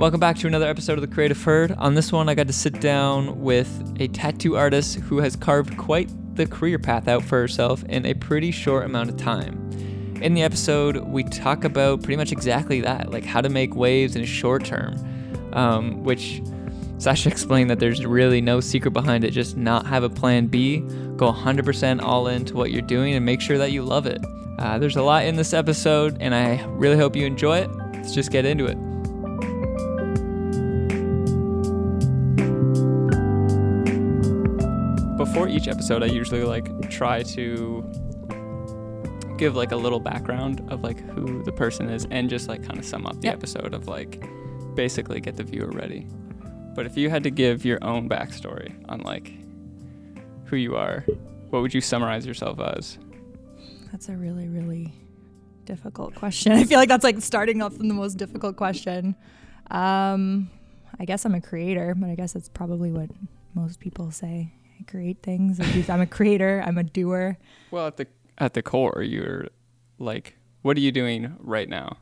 Welcome back to another episode of the Creative Herd. On this one, I got to sit down with a tattoo artist who has carved quite the career path out for herself in a pretty short amount of time. In the episode, we talk about pretty much exactly that, like how to make waves in short term, um, which Sasha explained that there's really no secret behind it. Just not have a plan B, go 100% all into what you're doing, and make sure that you love it. Uh, there's a lot in this episode, and I really hope you enjoy it. Let's just get into it. Each episode, I usually like try to give like a little background of like who the person is and just like kind of sum up the Yep. episode of like basically get the viewer ready. But if you had to give your own backstory on like who you are, what would you summarize yourself as? That's a really, really difficult question. I feel like that's like starting off from the most difficult question. Um, I guess I'm a creator, but I guess that's probably what most people say. Create things. I'm a creator. I'm a doer. Well, at the at the core, you're like, what are you doing right now?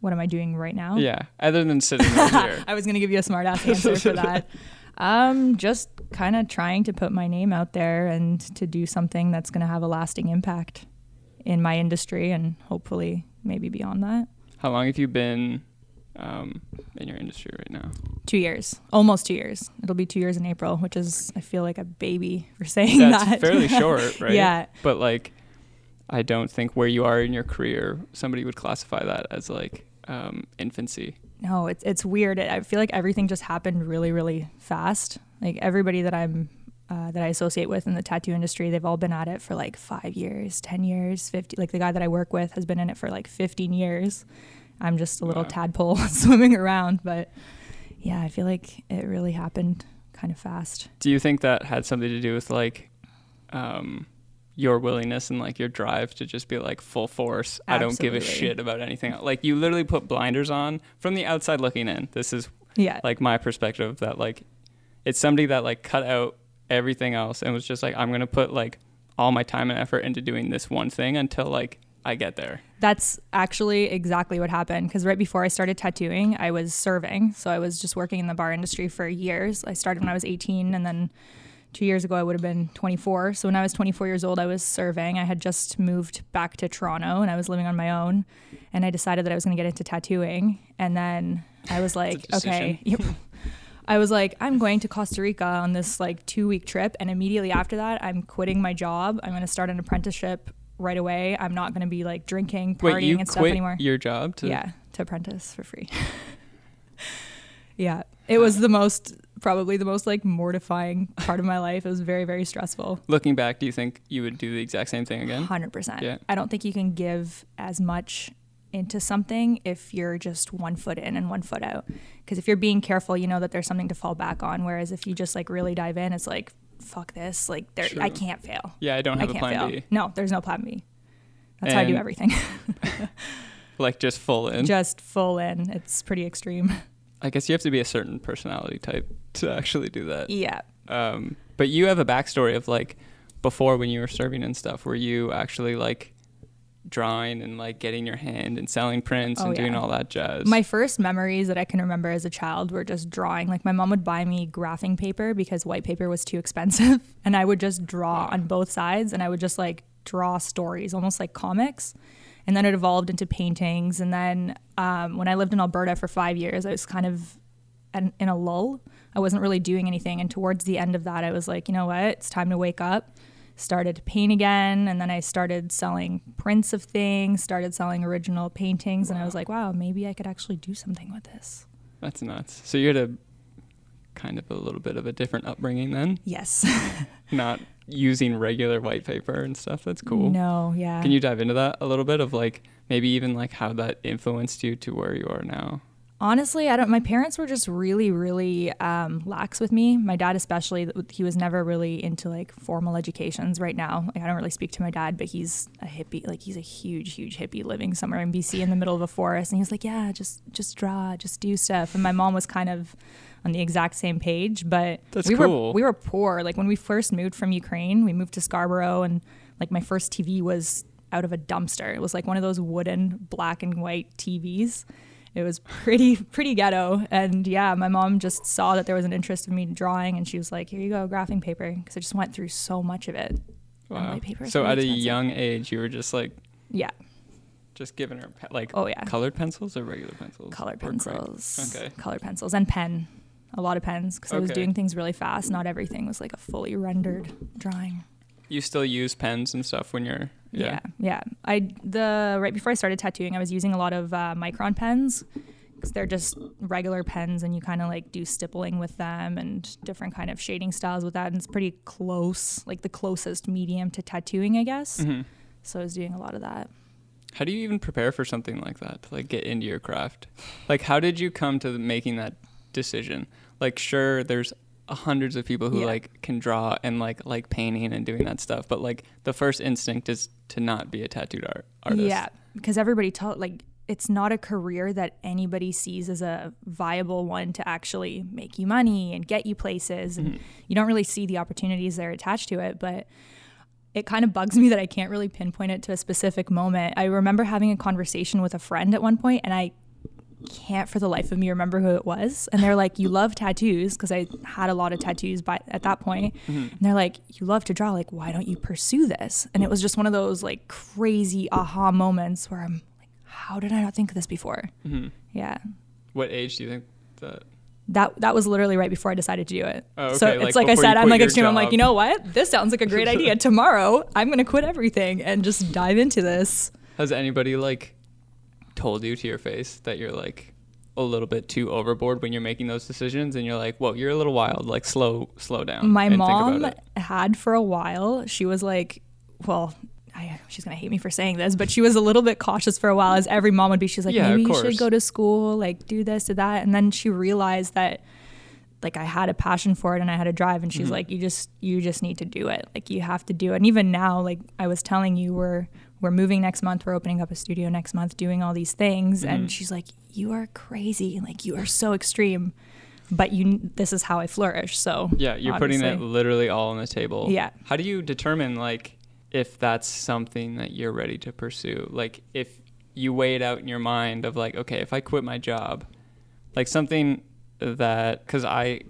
What am I doing right now? Yeah, other than sitting here. I was gonna give you a smart ass answer for that. Um, just kind of trying to put my name out there and to do something that's gonna have a lasting impact in my industry and hopefully maybe beyond that. How long have you been um, in your industry right now? Two years, almost two years. It'll be two years in April, which is I feel like a baby for saying that. That's that. fairly short, right? Yeah. But like, I don't think where you are in your career, somebody would classify that as like um, infancy. No, it's it's weird. I feel like everything just happened really, really fast. Like everybody that I'm uh, that I associate with in the tattoo industry, they've all been at it for like five years, ten years, fifty. Like the guy that I work with has been in it for like fifteen years. I'm just a little Wow. tadpole swimming around, but yeah, I feel like it really happened kind of fast. Do you think that had something to do with like um, your willingness and like your drive to just be like full force? I don't give a shit about anything. Like you literally put blinders on from the outside looking in. This is Yeah, like my perspective that like it's somebody that like cut out everything else and was just like I'm gonna put like all my time and effort into doing this one thing until like I get there. That's actually exactly what happened. Because right before I started tattooing, I was serving. So I was just working in the bar industry for years. I started when I was 18, and then two years ago, I would have been 24. So when I was 24 years old, I was serving. I had just moved back to Toronto and I was living on my own. And I decided that I was going to get into tattooing. And then I was like, okay. Yep. I was like, I'm going to Costa Rica on this like two week trip. And immediately after that, I'm quitting my job. I'm going to start an apprenticeship right away. I'm not going to be like drinking, partying, Wait, you and stuff quit anymore. your job to yeah, to apprentice for free. yeah, it was the most, probably the most like mortifying part of my life. It was very, very stressful. looking back, do you think you would do the exact same thing again? 100%. Yeah. I don't think you can give as much into something if you're just one foot in and one foot out. Because if you're being careful, you know that there's something to fall back on. Whereas if you just like really dive in, it's like, fuck this. Like, there, I can't fail. Yeah, I don't I have a can't plan fail. B. No, there's no plan B. That's how I do everything. Like just full in. just full in. It's pretty extreme. I guess you have to be a certain personality type to actually do that. yeah. Um, but you have a backstory of like before when you were serving and stuff, were you actually like drawing and like getting your hand and selling prints Oh, and doing yeah. all that jazz? My first memories that I can remember as a child were just drawing. Like my mom would buy me graphing paper because white paper was too expensive, and I would just draw on both sides, and I would just like draw stories, almost like comics. And then it evolved into paintings. And then um, when I lived in Alberta for five years, I was kind of in, in a lull. I wasn't really doing anything. And towards the end of that, I was like, you know what? It's time to wake up. Started to paint again. And then I started selling prints of things, started selling original paintings. And I was like, wow, maybe I could actually do something with this. That's nuts. So you had a kind of a little bit of a different upbringing then, Yes. not using regular white paper and stuff. That's cool. No, yeah. Can you dive into that a little bit of like maybe even like how that influenced you to where you are now? Honestly, I don't. My parents were just really, really um, lax with me. My dad, especially, he was never really into like formal educations. Right now, like I don't really speak to my dad, but he's a hippie. Like he's a huge, huge hippie living somewhere in BC in the middle of a forest, and he was like, "Yeah, just, just draw, just do stuff." And my mom was kind of on the exact same page, but That's we cool. were we were poor. Like when we first moved from Ukraine, we moved to Scarborough, and like my first TV was out of a dumpster. It was like one of those wooden black and white TVs. It was pretty pretty ghetto. And yeah, my mom just saw that there was an interest in me drawing, and she was like, "Here you go, graphing paper," because I just went through so much of it. Wow. So at a young age, you were just like Yeah, just giving her pe- like Oh, yeah. colored pencils or regular pencils? colored pencils. Okay. Colored pencils and pen. A lot of pens because I was doing things really fast. Not everything was like a fully rendered drawing. You still use pens and stuff when you're Yeah. yeah, I the right before I started tattooing, I was using a lot of uh, micron pens because they're just regular pens, and you kind of like do stippling with them and different kind of shading styles with that, and it's pretty close, like the closest medium to tattooing, I guess. Mhm. So I was doing a lot of that. How do you even prepare for something like that to like get into your craft? Like how did you come to making that decision? Like sure there's Uh, hundreds of people who Yeah. like can draw and like like painting and doing that stuff, but like the first instinct is to not be a tattooed art artist. Yeah, because everybody told like it's not a career that anybody sees as a viable one to actually make you money and get you places, and mm-hmm. you don't really see the opportunities that are attached to it. But it kind of bugs me that I can't really pinpoint it to a specific moment. I remember having a conversation with a friend at one point, and I can't for the life of me remember who it was. And they're like, "You love tattoos," because I had a lot of tattoos by at that point. And they're like, "You love to draw. Like, why don't you pursue this?" And it was just one of those like crazy aha moments where I'm like, "How did I not think of this before?" hmm Yeah. What age do you think that That that was literally right before I decided to do it. Oh, So it's like like I said, I'm like extreme. I'm like, you know what? This sounds like a great idea. Tomorrow, I'm gonna quit everything and just dive into this. has anybody like told you to your face that you're like a little bit too overboard when you're making those decisions and you're like, "Whoa, you're a little wild. Like slow slow down." my mom had for a while she was like well I, she's gonna hate me for saying this but she was a little bit cautious for a while as every mom would be she's like Yeah, maybe you should go to school like do this do that and then she realized that like i had a passion for it and i had a drive and she's Mm-hmm. like you just you just need to do it like you have to do it and even now like i was telling you we're we're moving next month we're opening up a studio next month doing all these things Mm-hmm. and she's like you are crazy like you are so extreme but you this is how i flourish so Yeah, you're putting it literally all on the table. Yeah. How do you determine like if that's something that you're ready to pursue? Like if you weigh it out in your mind of like, okay, if I quit my job, like something that cuz I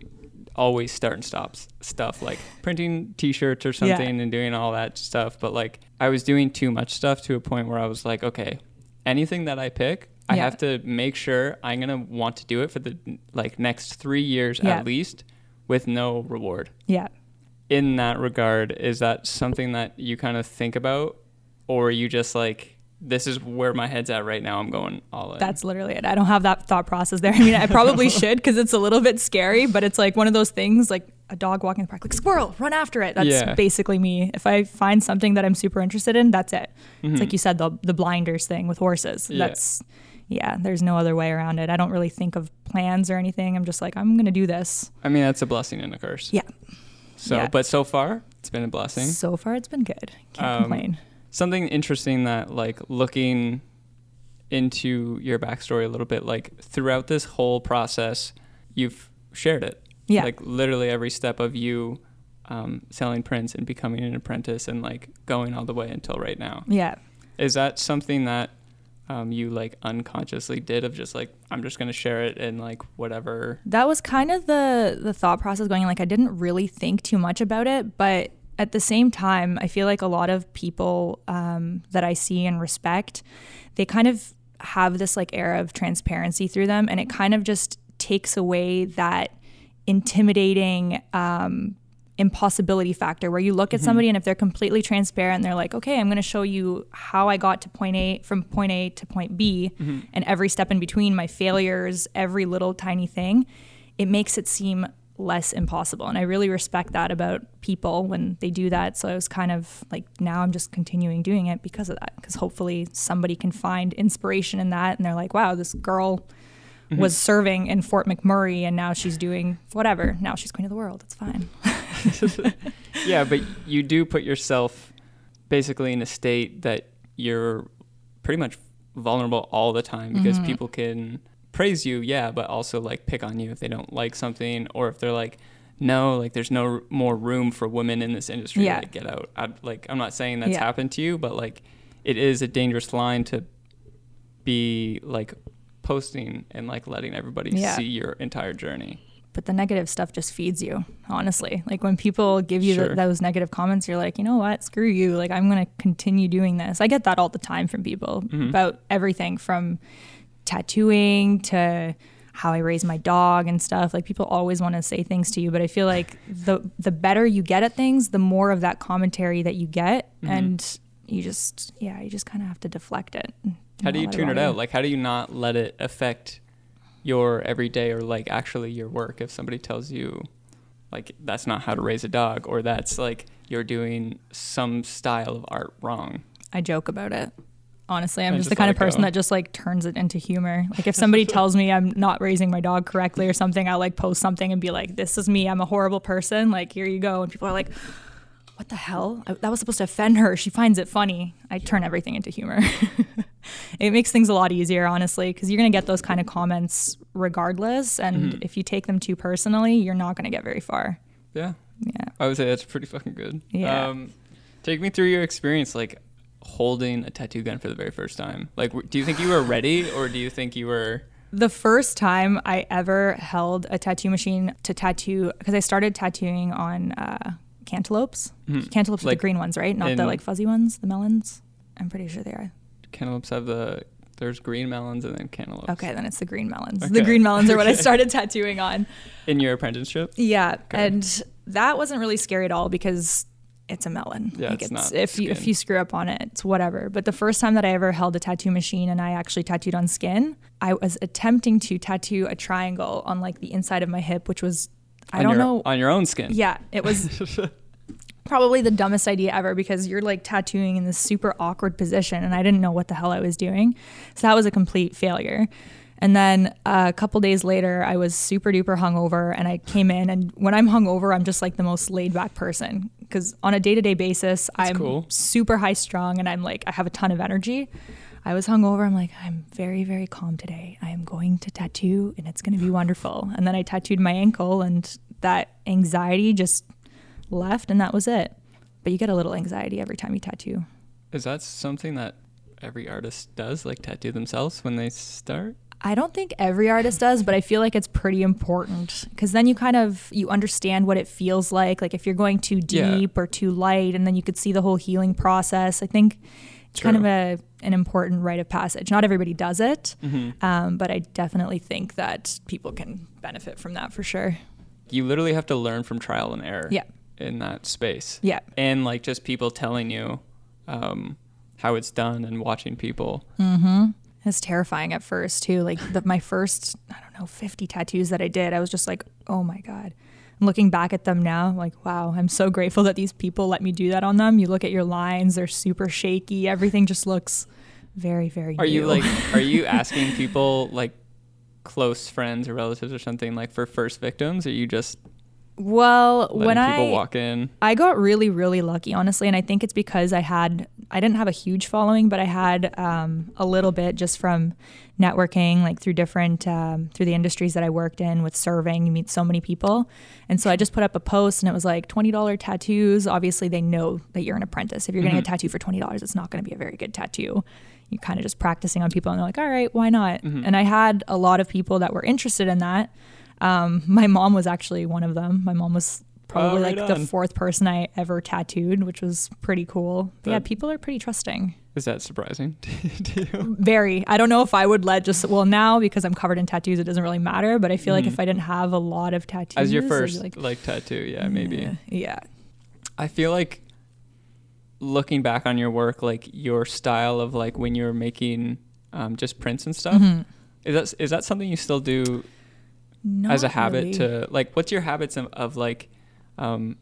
always start and stops stuff like printing t-shirts or Yeah. something and doing all that stuff, but like I was doing too much stuff to a point where I was like, okay, anything that I pick I have to make sure I'm gonna want to do it for the like next three years Yeah. at least, with no reward yeah in that regard, is that something that you kind of think about, or you just like, this is where my head's at right now? I'm going all in. That's literally it. I don't have that thought process there. I mean, I probably should because it's a little bit scary, but it's like one of those things like a dog walking in the park, like squirrel, run after it. That's Yeah. basically me. If I find something that I'm super interested in, that's it. It's like you said, the, the blinders thing with horses. Mm-hmm. Yeah. That's, yeah, there's no other way around it. I don't really think of plans or anything. I'm just like, I'm going to do this. I mean, that's a blessing and a curse. Yeah. So, Yeah. but so far, it's been a blessing. So far, it's been good. Can't Um, complain. Something interesting that, like, looking into your backstory a little bit, like, throughout this whole process, you've shared it. Yeah. Like, literally every step of you um, selling prints and becoming an apprentice and, like, going all the way until right now. Yeah. Is that something that um, you like unconsciously did of just like I'm just gonna share it and like whatever? that was kind of the the thought process going like i didn't really think too much about it but at the same time i feel like a lot of people um, that i see and respect they kind of have this like air of transparency through them and it kind of just takes away that intimidating um, impossibility factor where you look at somebody and if they're completely transparent they're like okay i'm going to show you how i got to point a from point a to point b and every step in between my failures every little tiny thing it makes it seem less impossible. And i really respect that about people when they do that. So i was kind of like now i'm just continuing doing it because of that because hopefully somebody can find inspiration in that. And they're like wow this girl was serving in fort mcmurray and now she's doing whatever. Now she's queen of the world. It's fine. Yeah, but you do put yourself basically in a state that you're pretty much vulnerable all the time because Mm-hmm. people can praise you, yeah, but also like pick on you if they don't like something or if they're like, no, like there's no r- more room for women in this industry. Yeah. Like get out. I, like I'm not saying that's Yeah. happened to you, but like it is a dangerous line to be like posting and like letting everybody Yeah. see your entire journey. but the negative stuff just feeds you honestly like when people give you Sure. th those negative comments you're like you know what screw you like i'm going to continue doing this i get that all the time from people Mm-hmm. about everything from tattooing to how i raise my dog and stuff like people always want to say things to you but i feel like the the better you get at things the more of that commentary that you get Mm-hmm. and you just yeah you just kind of have to deflect it How do you tune it out? Like, how do you not let it affect your everyday or like actually your work? If somebody tells you, like, that's not how to raise a dog, or that's like you're doing some style of art wrong. I joke about it. Honestly, I'm I just, the kind of person go. that just like turns it into humor. Like if somebody tells me I'm not raising my dog correctly or something, I'll like post something and be like, "This is me. I'm a horrible person. Like here you go." And people are like, "What the hell? I- That was supposed to offend her. She finds it funny." I turn everything into humor. it makes things a lot easier, honestly, because you're gonna get those kind of comments regardless. And Mm-hmm. if you take them too personally, you're not gonna get very far. Yeah, Yeah. I would say that's pretty fucking good. Yeah. Um, take me through your experience, like holding a tattoo gun for the very first time. Like, do you think you were ready, or do you think you were? The first time I ever held a tattoo machine to tattoo, because I started tattooing on uh, cantaloupes cantaloupes are the green ones, right? Not the like fuzzy ones, the melons. I'm pretty sure they are. Cantaloupes have the there's green melons and then cantaloupes. Okay, then it's the green melons. Okay. The green melons are what I started tattooing on. In your apprenticeship. Yeah, and that wasn't really scary at all because it's a melon. Yeah, like it's not if you if you screw up on it, it's whatever. But the first time that I ever held a tattoo machine and I actually tattooed on skin, I was attempting to tattoo a triangle on like the inside of my hip, which was I on don't your, know. on your own skin. Yeah, it was probably the dumbest idea ever because you're like tattooing in this super awkward position and I didn't know what the hell I was doing. So that was a complete failure. And then uh, a couple days later, I was super duper hungover and I came in. And when I'm hungover, I'm just like the most laid back person because on a day to day basis, I'm cool. super high strung and I'm like, I have a ton of energy. I was hungover. I'm like, I'm very, very calm today. I am going to tattoo and it's going to be wonderful. And then I tattooed my ankle and that anxiety just left and that was it. But you get a little anxiety every time you tattoo. Is that something that every artist does, like tattoo themselves when they start? I don't think every artist does, but I feel like it's pretty important because then you kind of you understand what it feels like. Like if you're going too Yeah. deep or too light, and then you could see the whole healing process. I think it's kind of a an important rite of passage. Not everybody does it, Mm-hmm. um, but I definitely think that people can benefit from that for sure. You literally have to learn from trial and error. Yeah. In that space. Yeah. And like just people telling you um, how it's done and watching people. It's terrifying at first too. Like the, my first, I don't know, 50 tattoos that I did, I was just like, oh my God. And looking back at them now, I'm like, wow, I'm so grateful that these people let me do that on them. You look at your lines, they're super shaky. Everything just looks very, very Are you like, are you asking people like close friends or relatives or something like for first victims? Or you just well, letting when people I, walk in? I got really, really lucky, honestly. And I think it's because I had, I didn't have a huge following, but I had um, a little bit just from networking, like through different, um, through the industries that I worked in with serving. You meet so many people. And so I just put up a post and it was like $20 tattoos. Obviously, they know that you're an apprentice. If you're getting a tattoo for $20, it's not going to be a very good tattoo. You're kind of just practicing on people and they're like, all right, why not? And I had a lot of people that were interested in that. Um, my mom was actually one of them. My mom was probably Oh, right like the fourth person I ever tattooed, which was pretty cool. Yeah, people are pretty trusting. Is that surprising to you? Very. I don't know if I would let just well now because I'm covered in tattoos, it doesn't really matter. But I feel like if I didn't have a lot of tattoos, Mm-hmm. As your first like, like, tattoo, yeah, maybe. yeah, yeah. I feel like looking back on your work, like your style of like when you're making um, just prints and stuff. Mm-hmm. Is that is that something you still do as a habit really. to like? What's your habits of, of like um,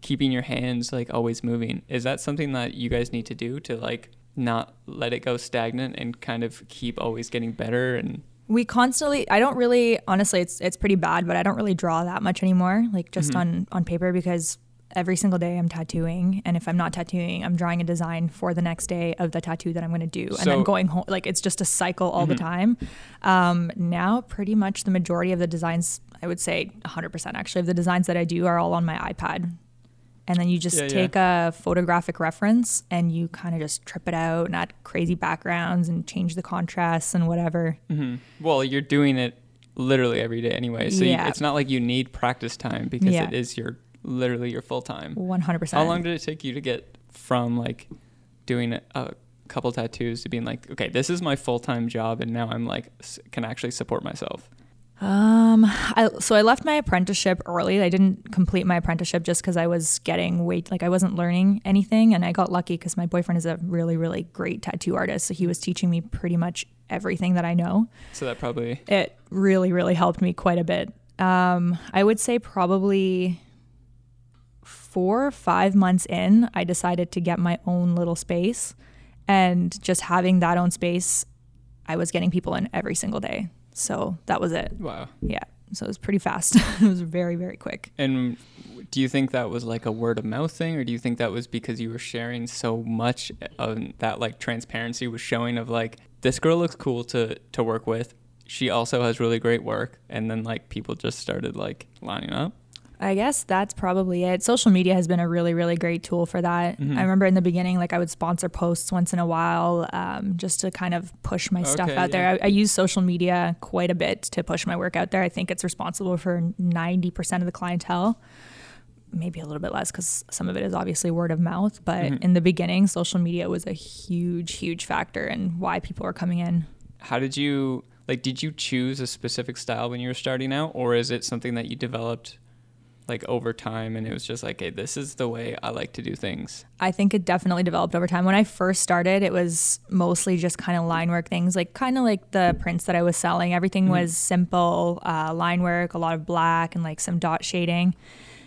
keeping your hands like always moving? Is that something that you guys need to do to like not let it go stagnant and kind of keep always getting better and we constantly i don't really honestly it's it's pretty bad but i don't really draw that much anymore like just Mm-hmm. on on paper because every single day i'm tattooing and if i'm not tattooing i'm drawing a design for the next day of the tattoo that i'm going to do and So- Mm-hmm. then going home like it's just a cycle all the time um, now pretty much the majority of the designs i would say 100% actually of the designs that i do are all on my ipad and then you just Yeah, yeah. take a photographic reference and you kind of just trip it out and add crazy backgrounds and change the contrasts and whatever. hmm Well, you're doing it literally every day anyway, so you, it's not like you need practice time because Yeah. it is your literally your full time. 100%. How long did it take you to get from like doing a, couple tattoos to being like, okay, this is my full time job, and now I'm like can actually support myself? Um, I, so I left my apprenticeship early. I didn't complete my apprenticeship just because I was getting weight, like I wasn't learning anything, and I got lucky because my boyfriend is a really really great tattoo artist, so he was teaching me pretty much everything that I know. So that probably It really really helped me quite a bit. Um, I would say probably four five months in, I decided to get my own little space, and just having that own space, I was getting people in every single day. So that was it. wow. Yeah. So it was pretty fast. it was very, very quick. And do you think that was like a word of mouth thing, or do you think that was because you were sharing so much of that like transparency was showing of like this girl looks cool to to work with. She also has really great work, and then like people just started like lining up. I guess that's probably it. Social media has been a really, really great tool for that. I remember in the beginning, like I would sponsor posts once in a while um, just to kind of push my stuff Okay, out there. I, I use social media quite a bit to push my work out there. I think it's responsible for 90% of the clientele. Maybe a little bit less because some of it is obviously word of mouth. But in the beginning, social media was a huge, huge factor in why people are coming in. How did you like? Did you choose a specific style when you were starting out, or is it something that you developed like over time and it was just like, hey, this is the way I like to do things? I think it definitely developed over time. When I first started, it was mostly just kind of line work things, like kind of like the prints that I was selling. Everything was simple uh, line work, a lot of black and like some dot shading.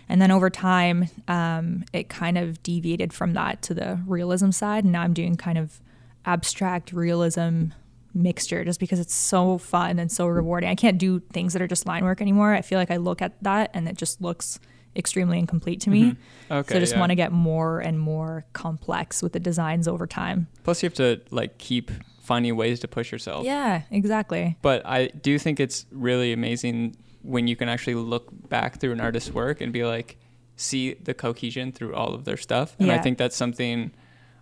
And then over time, um, it kind of deviated from that to the realism side. And now I'm doing kind of abstract realism mixture just because it's so fun and so rewarding. I can't do things that are just line work anymore. I feel like I look at that and it just looks extremely incomplete to me. Okay. So I just yeah. want to get more and more complex with the designs over time. Plus, you have to like keep finding ways to push yourself. Yeah, exactly. But I do think it's really amazing when you can actually look back through an artist's work and be like, see the cohesion through all of their stuff. And I think that's something,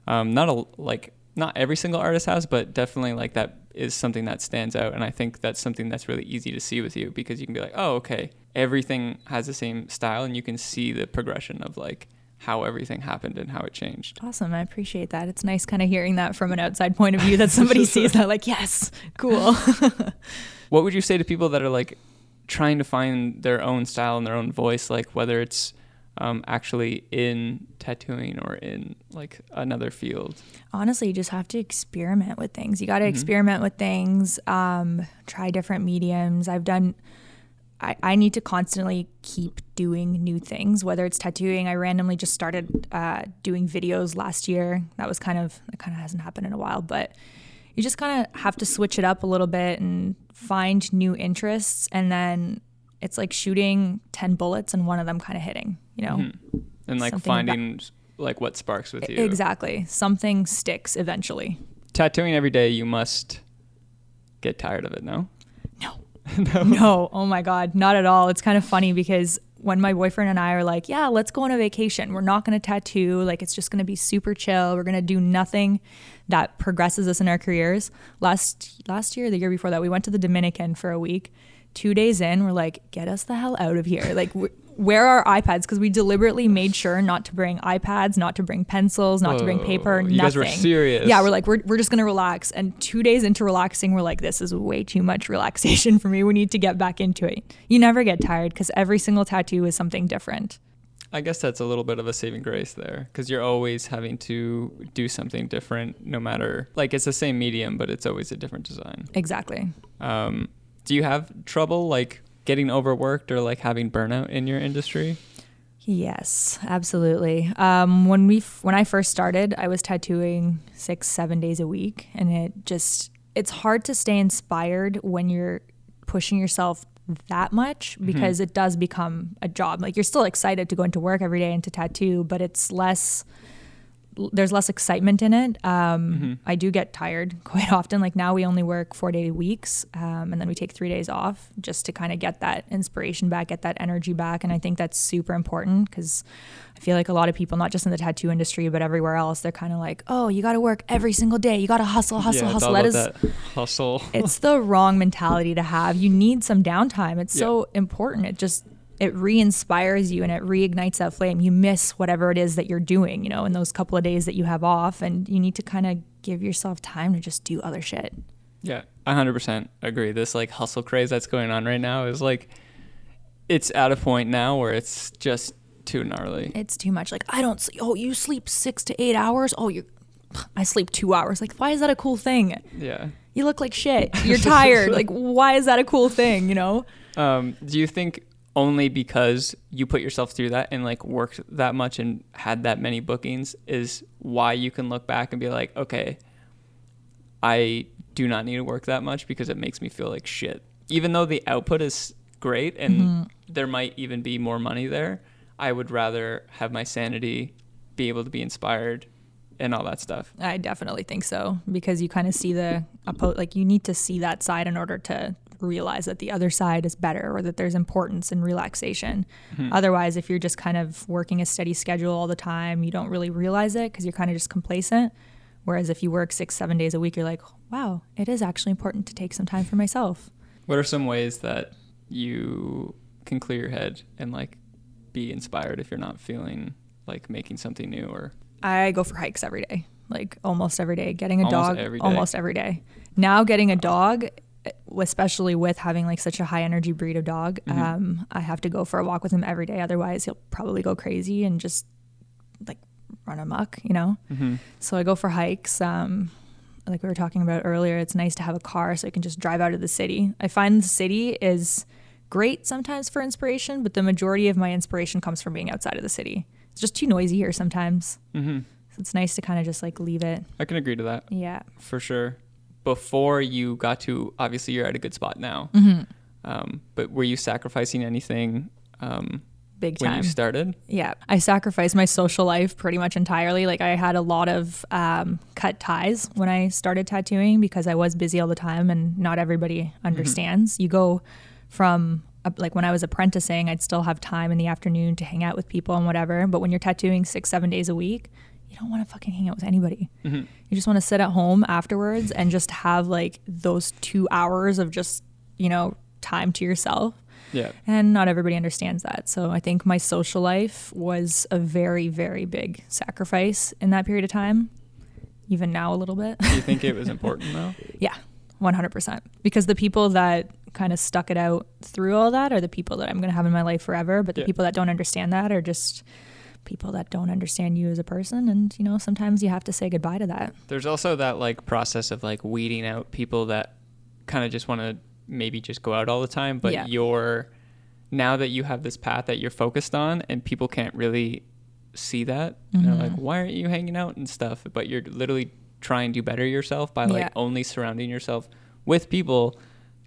um, not a like not every single artist has, but definitely like that is something that stands out. And I think that's something that's really easy to see with you because you can be like, oh, okay, everything has the same style, and you can see the progression of like how everything happened and how it changed. Awesome. I appreciate that. It's nice kind of hearing that from an outside point of view that somebody sees that, like, yes, cool. what would you say to people that are like trying to find their own style and their own voice like whether it's um, actually in tattooing or in like another field Honestly, you just have to experiment with things. You got to experiment with things, um, try different mediums. I've done. I, I need to constantly keep doing new things, whether it's tattooing. I randomly just started uh, doing videos last year. That was kind of, that kind of hasn't happened in a while, but you just kind of have to switch it up a little bit and find new interests. And then it's like shooting 10 bullets and one of them kind of hitting, you know? Mm-hmm. and like Something about- finding like what sparks with you Exactly. Something sticks eventually. tattooing every day you must get tired of it no No. no. Oh my God. Not at all. It's kind of funny because when my boyfriend and I are like, yeah, let's go on a vacation. We're not going to tattoo. Like, it's just going to be super chill. We're going to do nothing that progresses us in our careers. Last last year, the year before that, we went to the Dominican for a week. Two days in, we're like, get us the hell out of here. Like, where are our iPads? Because we deliberately made sure not to bring iPads, not to bring pencils, not to bring paper, Whoa, nothing. you guys were serious. Yeah, we're like, we're, we're just going to relax. And two days into relaxing, we're like, this is way too much relaxation for me. We need to get back into it. You never get tired because every single tattoo is something different. i guess that's a little bit of a saving grace there because you're always having to do something different no matter like it's the same medium but it's always a different design Exactly. Um, do you have trouble like getting overworked or like having burnout in your industry? Yes, absolutely. Um, when we f- when I first started, I was tattooing six seven days a week, and it just it's hard to stay inspired when you're pushing yourself that much because it does become a job. Like you're still excited to go into work every day and to tattoo, but it's less there's less excitement in it. Um, I do get tired quite often. Like now we only work four day weeks, um, and then we take three days off just to kind of get that inspiration back, get that energy back. And I think that's super important because I feel like a lot of people, not just in the tattoo industry, but everywhere else, they're kind of like, oh, you got to work every single day. You got to hustle, hustle, yeah, hustle. That is that hustle. it's the wrong mentality to have. You need some downtime. It's Yeah. so important. It just it re-inspires you and it reignites that flame. You miss whatever it is that you're doing, you know, in those couple of days that you have off and you need to kind of give yourself time to just do other shit. Yeah, I hundred percent agree. This like hustle craze that's going on right now is like, it's at a point now where it's just too gnarly. It's too much. Like I don't sleep. Oh, you sleep 6 to 8 hours? Oh, you I sleep 2 hours. Like why is that a cool thing? Yeah. You look like shit. You're tired. like why is that a cool thing, you know? Um, do you think only because you put yourself through that and like worked that much and had that many bookings is why you can look back and be like, okay, I do not need to work that much because it makes me feel like shit. Even though the output is great and Mm-hmm. there might even be more money there, I would rather have my sanity, be able to be inspired, and all that stuff. I definitely think so because you kind of see the oppo- like you need to see that side in order to realize that the other side is better or that there's importance in relaxation. Hmm. Otherwise, if you're just kind of working a steady schedule all the time, you don't really realize it because you're kind of just complacent. Whereas if you work six, seven days a week, you're like, wow, it is actually important to take some time for myself. What are some ways that you can clear your head and like be inspired if you're not feeling like making something new or I go for hikes every day, like almost every day. Getting a Almost dog every almost every day. Now getting a dog, especially with having like such a high energy breed of dog, Mm-hmm. um, I have to go for a walk with him every day. Otherwise, he'll probably go crazy and just like run amok, you know. Mm-hmm. So I go for hikes. Um, like we were talking about earlier, it's nice to have a car so I can just drive out of the city. I find the city is great sometimes for inspiration, but the majority of my inspiration comes from being outside of the city. It's just too noisy here sometimes. Mm-hmm. So it's nice to kind of just like leave it. I can agree to that Yeah. for sure. Before you got to, obviously, you're at a good spot now. Mm-hmm. Um, but were you sacrificing anything um, Big when you started? Yeah. I sacrificed my social life pretty much entirely. Like I had a lot of um, cut ties when I started tattooing because I was busy all the time and not everybody understands. You go from like when I was apprenticing, I'd still have time in the afternoon to hang out with people and whatever. But when you're tattooing six, seven days a week, you don't want to fucking hang out with anybody. Mm-hmm. You just want to sit at home afterwards and just have like those two hours of just, you know, time to yourself. Yeah. And not everybody understands that. So I think my social life was a very, very big sacrifice in that period of time. Even now, a little bit. Do you think it was important though? yeah, 100%. Because the people that kind of stuck it out through all that are the people that I'm going to have in my life forever. But the Yeah. people that don't understand that are just people that don't understand you as a person. And, you know, sometimes you have to say goodbye to that. There's also that like process of like weeding out people that kind of just want to maybe just go out all the time, but Yeah. you're now that you have this path that you're focused on and people can't really see that. And they're like, Mm-hmm. why aren't you hanging out and stuff? But you're literally trying to better yourself by like Yeah. only surrounding yourself with people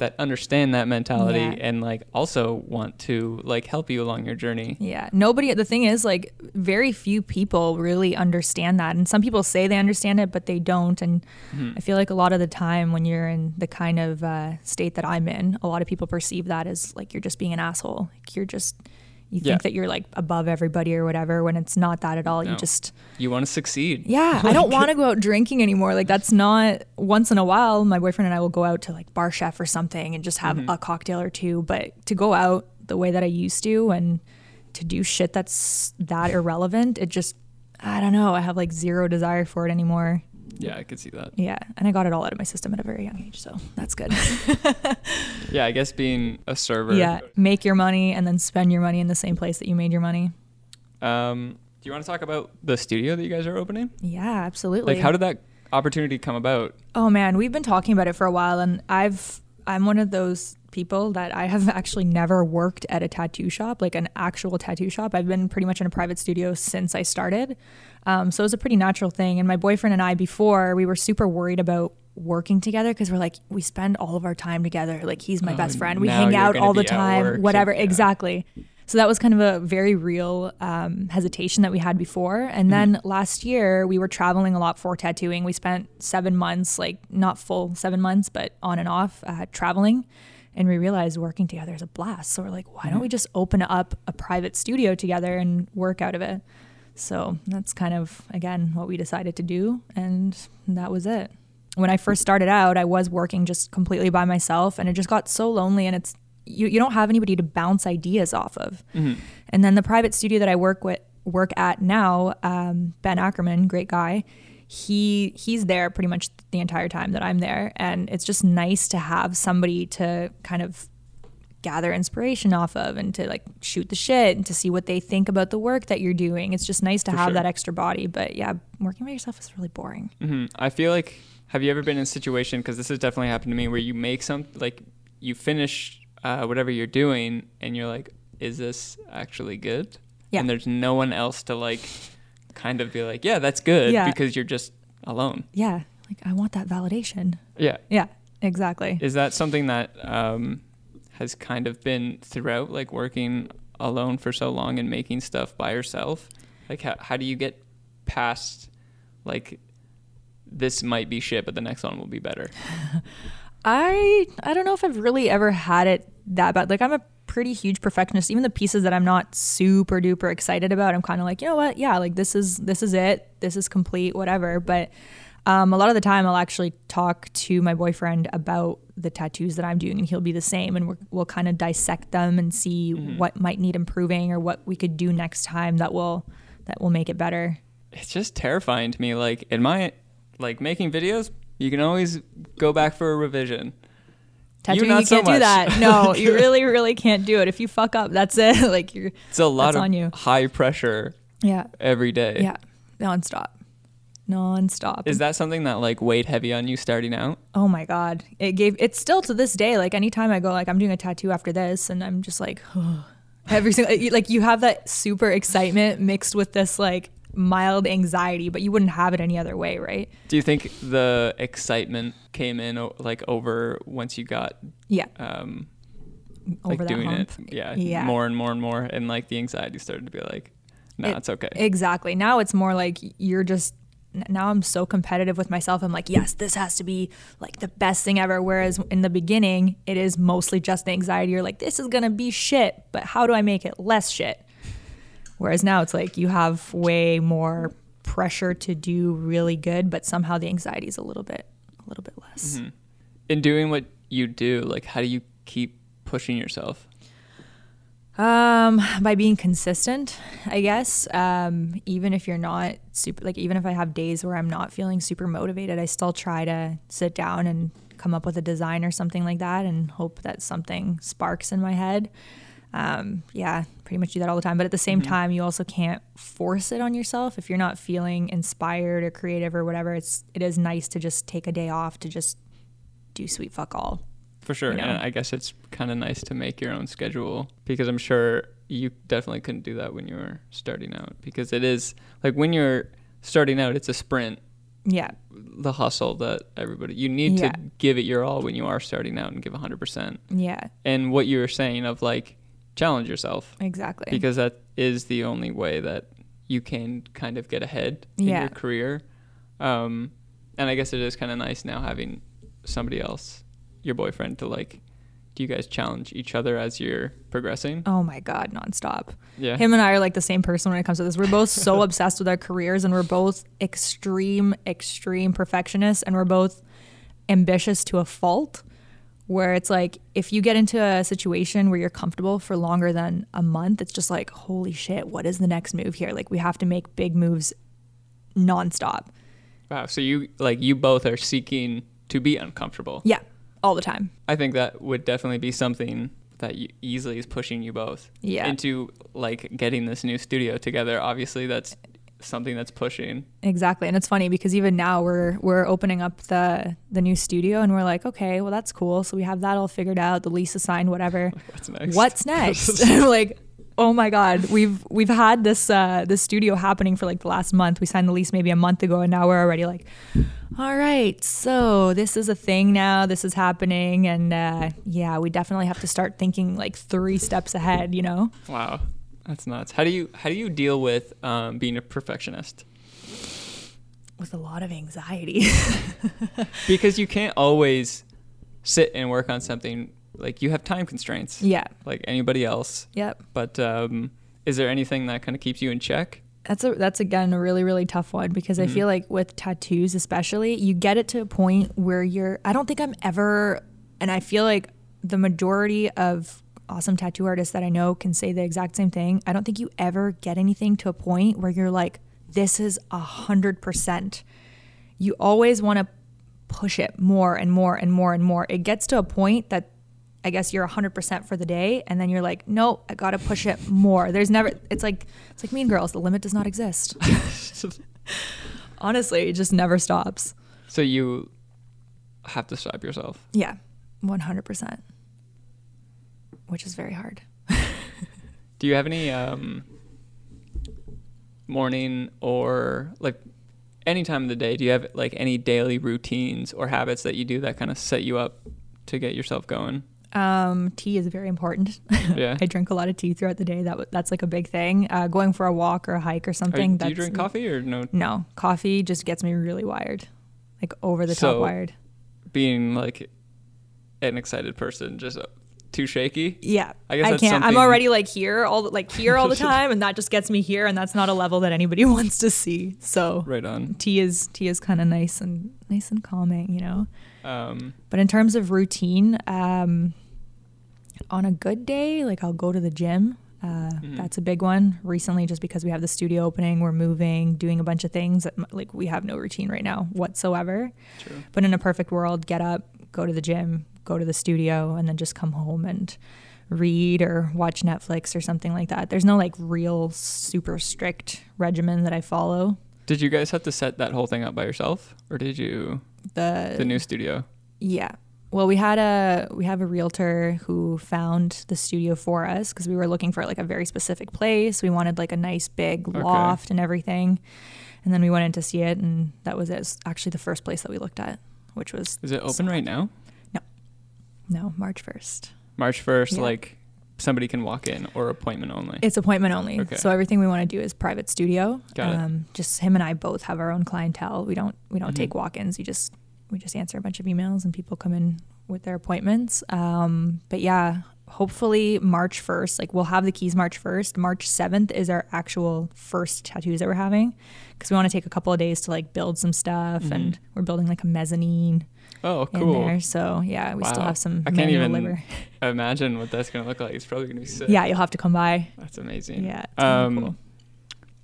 that understand that mentality Yeah. and like also want to like help you along your journey. Yeah. Nobody, the thing is, like, very few people really understand that. And some people say they understand it, but they don't. And Mm-hmm. I feel like a lot of the time when you're in the kind of uh, state that I'm in, a lot of people perceive that as like you're just being an asshole. Like, you're just, you Yeah. think that you're like above everybody or whatever when it's not that at all. No. You just, You want to succeed. yeah, I don't want to go out drinking anymore. Like that's not once in a while. My boyfriend and I will go out to like BarChef or something and just have Mm-hmm. a cocktail or two. But to go out the way that I used to and to do shit that's that irrelevant, it just I don't know. I have like zero desire for it anymore. Yeah, I could see that. Yeah, and I got it all out of my system at a very young age, so that's good. Yeah, I guess being a server. yeah, make your money and then spend your money in the same place that you made your money. Um, do you want to talk about the studio that you guys are opening? Yeah, absolutely. Like, how did that opportunity come about? Oh man, we've been talking about it for a while, and I've I'm one of those people that I have actually never worked at a tattoo shop, like an actual tattoo shop. I've been pretty much in a private studio since I started, um, so it was a pretty natural thing. And my boyfriend and I, before, we were super worried about working together because we're like we spend all of our time together. Like he's my Oh, best friend. We hang out all the time, work, so- whatever. yeah. Exactly. So that was kind of a very real um, hesitation that we had before. And then last year we were traveling a lot for tattooing. We spent seven months, like not full seven months, but on and off uh, traveling. And we realized working together is a blast. So we're like, why don't we just open up a private studio together and work out of it? So that's kind of, again, what we decided to do. And that was it. When I first started out, I was working just completely by myself and it just got so lonely and it's, you, you don't have anybody to bounce ideas off of. And then the private studio that I work with, work at now, um, Ben Ackerman, great guy, he he's there pretty much the entire time that I'm there, and it's just nice to have somebody to kind of gather inspiration off of and to like shoot the shit and to see what they think about the work that you're doing. It's just nice to For have sure. that extra body. But yeah, working by yourself is really boring. hmm I feel like have you ever been in a situation because this has definitely happened to me where you make some like you finish uh, whatever you're doing and you're like, is this actually good? Yeah. And there's no one else to like kind of be like, yeah, that's good Yeah. because you're just alone. Yeah, like I want that validation. Yeah. Yeah, exactly. Is that something that um, has kind of been throughout, like working alone for so long and making stuff by yourself? Like, how, how do you get past, like, this might be shit, but the next one will be better? I I don't know if I've really ever had it that bad. Like I'm a pretty huge perfectionist. Even the pieces that I'm not super duper excited about, I'm kind of like, you know what? Yeah, like this is this is it. This is complete. Whatever. But um, a lot of the time, I'll actually talk to my boyfriend about the tattoos that I'm doing, and he'll be the same, and we're, we'll kind of dissect them and see what might need improving or what we could do next time that will that will make it better. It's just terrifying to me. Like, in my, like, making videos, you can always go back for a revision. Tattooing, not you can't do that. No, you really, really can't do it. If you fuck up, that's it. like you're, It's a lot of on you. high pressure yeah, every day. yeah, nonstop, nonstop. Is that something that, like, weighed heavy on you starting out? oh my god, it gave. It's still to this day. Like anytime I go, like I'm doing a tattoo after this, and I'm just like, every single, like you have that super excitement mixed with this like mild anxiety, but you wouldn't have it any other way, right? Do you think the excitement came in, like, over once you got Yeah, um, over like that doing hump. it yeah, Yeah. more and more and more and like the anxiety started to be like no It- it's okay Exactly. Now it's more like you're just now I'm so competitive with myself. I'm like, yes, this has to be like the best thing ever. Whereas in the beginning, it is mostly just the anxiety. You're like, this is gonna be shit, but how do I make it less shit? Whereas now it's like you have way more pressure to do really good, but somehow the anxiety is a little bit a little bit less. Mm-hmm. in doing what you do like how do you keep pushing yourself Um, by being consistent, I guess. Um, even if you're not super, like even if I have days where I'm not feeling super motivated, I still try to sit down and come up with a design or something like that, and hope that something sparks in my head. Um, yeah, pretty much do that all the time. But at the same time, you also can't force it on yourself if you're not feeling inspired or creative or whatever. It's it is nice to just take a day off to just do sweet fuck all. for sure You know. and i guess it's kind of nice to make your own schedule because i'm sure you definitely couldn't do that when you were starting out because it is like when you're starting out it's a sprint Yeah, the hustle that everybody you need Yeah. to give it your all when you are starting out and give 100% yeah, and what you were saying of like challenge yourself exactly. because that is the only way that you can kind of get ahead in Yeah. your career. Um, and I guess it is kind of nice now having somebody else, your boyfriend, to like. Do you guys challenge each other as you're progressing? Oh my god, nonstop. Yeah. Him and I are like the same person when it comes to this. We're both so obsessed with our careers and we're both extreme, extreme perfectionists and we're both ambitious to a fault. Where it's like if you get into a situation where you're comfortable for longer than a month, it's just like, holy shit, what is the next move here? Like we have to make big moves nonstop. Wow. So you like you both are seeking to be uncomfortable. Yeah, all the time. I think that would definitely be something that easily is pushing you both Yeah. into like getting this new studio together. Obviously, that's something that's pushing. Exactly. And it's funny because even now we're we're opening up the the new studio and we're like, okay, well that's cool. So we have that all figured out, the lease assigned, whatever. What's next? What's next? like Oh my god, we've we've had this uh this studio happening for like the last month. We signed the lease maybe a month ago, and now we're already like, all right, so this is a thing now. This is happening, and uh, yeah, we definitely have to start thinking like three steps ahead. You know? Wow, that's nuts. How do you how do you deal with um, being a perfectionist? With a lot of anxiety. because you can't always sit and work on something like you have time constraints. yeah. Like anybody else. Yep. But um, is there anything that kind of keeps you in check? That's a that's again a really really tough one because I feel like with tattoos especially you get it to a point where you're I don't think I'm ever and I feel like the majority of awesome tattoo artists that I know can say the exact same thing. I don't think you ever get anything to a point where you're like this is a hundred percent. You always want to push it more and more and more and more. It gets to a point that I guess you're 100% for the day and then you're like, "No, I got to push it more." There's never it's like it's like mean girls, the limit does not exist. Honestly, it just never stops. so you have to stop yourself. Yeah. 100%. Which is very hard. Do you have any um, morning or like any time of the day? Do you have like any daily routines or habits that you do that kind of set you up to get yourself going? Um, tea is very important. Yeah. I drink a lot of tea throughout the day. That that's like a big thing. Uh, going for a walk or a hike or something. do you drink coffee or no? No, coffee just gets me really wired, like over the So- top wired. Being like an excited person, just too shaky. Yeah, I guess I can't. I'm already like here all the, like here all the time, and that just gets me here, and that's not a level that anybody wants to see. So Right on. tea is tea is kind of nice and nice and calming, you know. Um, But in terms of routine, um, on a good day, like I'll go to the gym. Uh, Mm-hmm. That's a big one. Recently, just because we have the studio opening, we're moving, doing a bunch of things that like we have no routine right now whatsoever. true. But in a perfect world, get up, go to the gym, go to the studio, and then just come home and read or watch Netflix or something like that. There's no like real super strict regimen that I follow. Did you guys have to set that whole thing up by yourself, or did you The the new studio? Yeah. Well, we had a we have a realtor who found the studio for us because we were looking for like a very specific place. We wanted like a nice big Okay. loft and everything. And then we went in to see it and that was it. It's actually the first place that we looked at, which was Is it open right now? no, No, March 1st. March first, Yeah. like somebody can walk in or appointment only. It's appointment only. Okay. So everything we want to do is private studio. Got it. um, Just him and I both have our own clientele. We don't we don't Mhm. take walk-ins. We just we just answer a bunch of emails and people come in with their appointments. Um, but yeah, hopefully March first. Like we'll have the keys March first. March seventh is our actual first tattoos that we're having because we want to take a couple of days to like build some stuff Mhm. and we're building like a mezzanine oh, in cool. there. So yeah, we still have some I can't even- labor. Imagine what that's gonna look like. It's probably gonna be sick. Yeah, you'll have to come by. That's amazing. Yeah, Um, cool.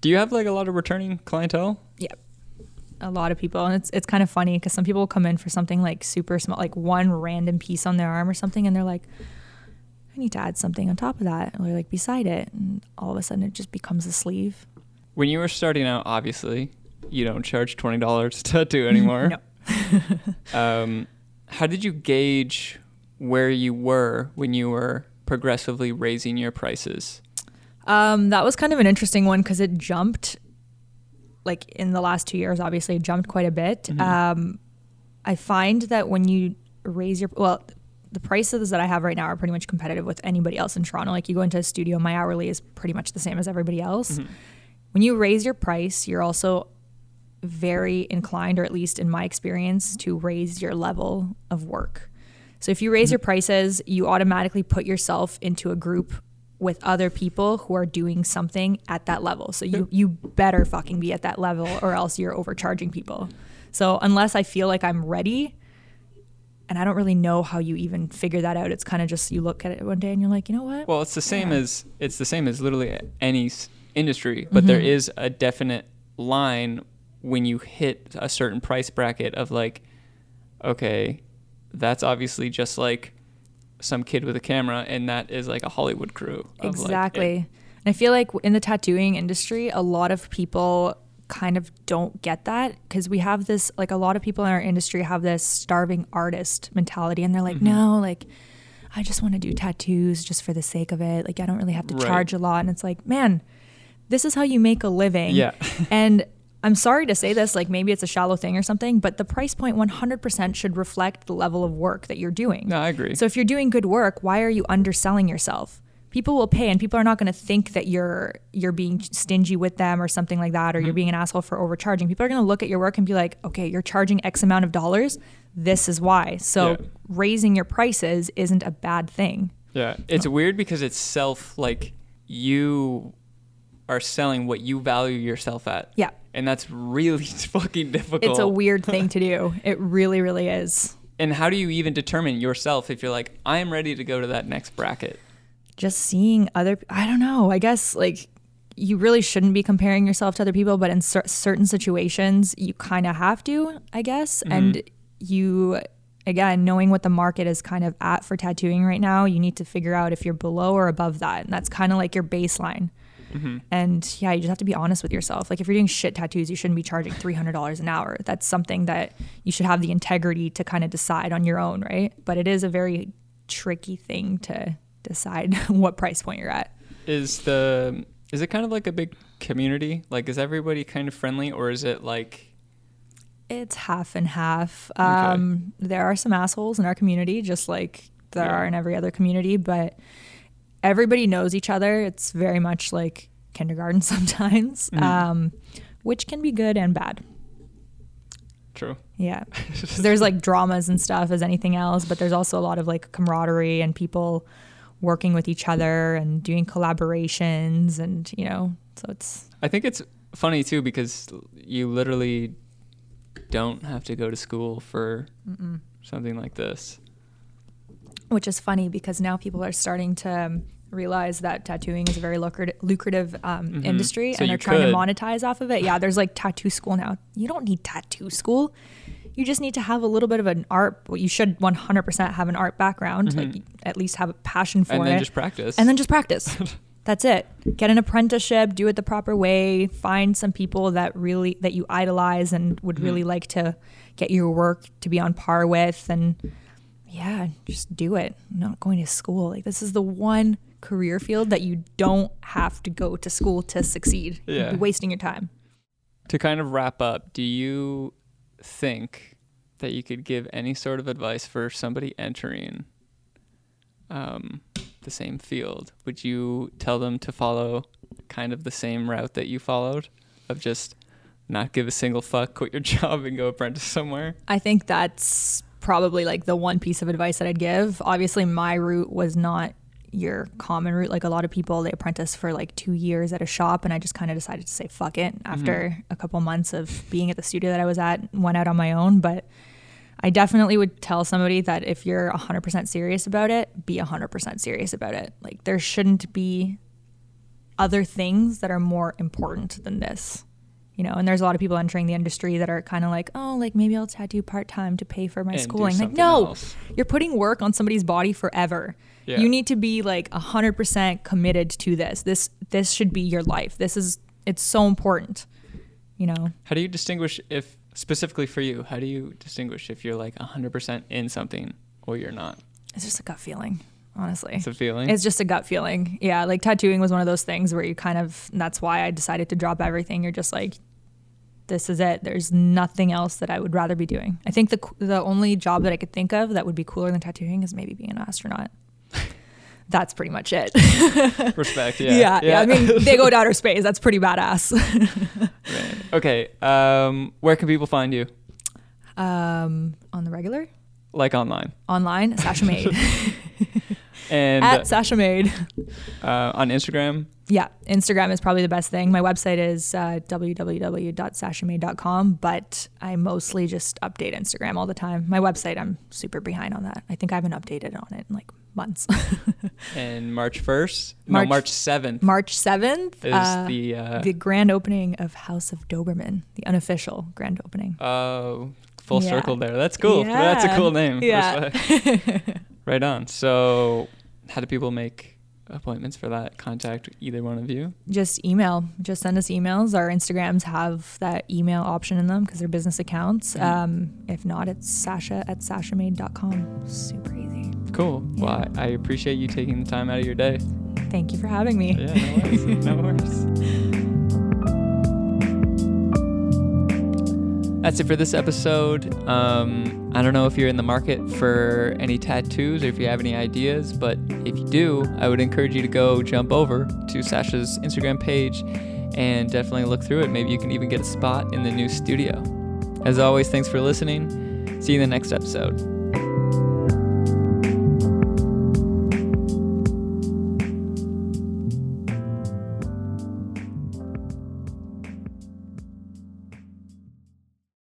Do you have like a lot of returning clientele? Yeah a lot of people and it's it's kind of funny because some people will come in for something like super small like one random piece on their arm or something and they're like need to add something on top of that or like beside it and all of a sudden it just becomes a sleeve When you were starting out, obviously, you don't charge twenty dollars to tattoo anymore. No. um, how did you gauge where you were when you were progressively raising your prices? um, that was kind of an interesting one because it jumped like in the last two years obviously it jumped quite a bit Mhm. um, i find that when you raise your well the prices that i have right now are pretty much competitive with anybody else in toronto like you go into a studio my hourly is pretty much the same as everybody else Mhm. when you raise your price, you're also very inclined, or at least in my experience, to raise your level of work. So if you raise your prices, you automatically put yourself into a group with other people who are doing something at that level. So you you better fucking be at that level or else you're overcharging people. So unless I feel like I'm ready, and I don't really know how you even figure that out. It's kind of just you look at it one day and you're like, you know what? Well, it's the same Yeah. as it's the same as literally any industry, but there Mhm. is a definite line when you hit a certain price bracket of like, okay, that's obviously just like some kid with a camera, and that is like a Hollywood crew. of, like, it- Exactly. and I feel like in the tattooing industry, a lot of people kind of don't get that because we have this, like, a lot of people in our industry have this starving artist mentality. And they're like, Mhm. no, like, I just want to do tattoos just for the sake of it. Like I don't really have to Right. charge a lot. And it's like, man, this is how you make a living. Yeah. and I'm sorry to say this, like maybe it's a shallow thing or something, but the price point 100% should reflect the level of work that you're doing. No, I agree. So if you're doing good work, why are you underselling yourself? People will pay and people are not going to think that you're you're being stingy with them or something like that or Mm-hmm. you're being an asshole for overcharging. People are going to look at your work and be like, "Okay, you're charging X amount of dollars. This is why." So Yeah. raising your prices isn't a bad thing. Yeah, it's weird because it's self like you are selling what you value yourself at. Yeah. And that's really fucking difficult. It's a weird thing to do. It really really is. and how do you even determine yourself if you're like, I am ready to go to that next bracket? Just seeing other i don't know i guess like you really shouldn't be comparing yourself to other people but in cer- certain situations you kind of have to i guess mm-hmm. and you again knowing what the market is kind of at for tattooing right now you need to figure out if you're below or above that and that's kind of like your baseline. Mm-hmm. And yeah you just have to be honest with yourself like if you're doing shit tattoos you shouldn't be charging $300 an hour that's something that you should have the integrity to kind of decide on your own right? But it is a very tricky thing to decide what price point you're at Is the is it kind of like a big community? Like is everybody kind of friendly or is it like it's half and half um, there are some assholes in our community just like there Yeah. are in every other community but everybody knows each other it's very much like kindergarten sometimes um, which can be good and bad true? Yeah. there's like dramas and stuff as anything else, but there's also a lot of like camaraderie and people working with each other and doing collaborations and, you know, so it's I think it's funny too because you literally don't have to go to school for something like this. which is funny because now people are starting to um, realize that tattooing is a very lucrative, lucrative um, industry Mm-hmm. So and they're trying could- to monetize off of it. Yeah, there's like tattoo school now. You don't need tattoo school. You just need to have a little bit of an art. Well, you should 100% have an art background, like at least have a passion for Mm-hmm. and then it. just practice. and then just practice. That's it. Get an apprenticeship, do it the proper way, find some people that really that you idolize and would really Mm-hmm. like to get your work to be on par with and yeah, just do it. Not going to school. Like this is the one career field that you don't have to go to school to succeed. Yeah. wasting your time. to kind of wrap up, do you think that you could give any sort of advice for somebody entering um, the same field? Would you tell them to follow kind of the same route that you followed of just not give a single fuck, quit your job, and go apprentice somewhere? I think that's probably like the one piece of advice that I'd give. Obviously, my route was not your common route. Like a lot of people, they apprentice for like two years at a shop, and I just kind of decided to say fuck it mm-hmm. after a couple months of being at the studio that I was at, went out on my own. But I definitely would tell somebody that if you're 100% serious about it, be 100% serious about it. Like there shouldn't be other things that are more important than this you know and there's a lot of people entering the industry that are kind of like oh like maybe i'll tattoo part-time to pay for my And schooling like no else. you're putting work on somebody's body forever Yeah. you need to be like 100% committed to this this this should be your life this is it's so important you know How do you distinguish if, specifically for you, how do you distinguish if you're like 100% in something or you're not? it's just a gut feeling honestly It's a feeling. It's just a gut feeling. Yeah, like tattooing was one of those things where you kind of that's why I decided to drop everything. You're just like this is it. There's nothing else that I would rather be doing. I think the the only job that I could think of that would be cooler than tattooing is maybe being an astronaut. That's pretty much it. Respect. Yeah, Yeah. yeah. I mean, they go to outer space. That's pretty badass. Right. Okay. Um, where can people find you? um, on the regular, Like online. online, Sasha Made And at Sasha Made. uh, on Instagram. Yeah, Instagram is probably the best thing. My website is uh, www.sashamade.com, but I mostly just update Instagram all the time. My website, I'm super behind on that. I think I haven't updated on it in like months. And March 1st? March- no, March 7th March 7th, is uh, the. Uh, the grand opening of House of Doberman, the unofficial grand opening. Oh, full Yeah. circle there. That's cool. That's a cool name. Yeah. Right on. So, how do people make appointments for that? Contact either one of you. Just email. Just send us emails. Our Instagrams have that email option in them because they're business accounts. Um, if not, it's sasha at sashamade.com. Super easy. Cool. Well, I, I appreciate you taking the time out of your day. Thank you for having me. Yeah, no worries. no worries. That's it for this episode. Um, I don't know if you're in the market for any tattoos or if you have any ideas, but if you do, I would encourage you to go jump over to Sasha's Instagram page and definitely look through it. Maybe you can even get a spot in the new studio. As always, thanks for listening. See you in the next episode.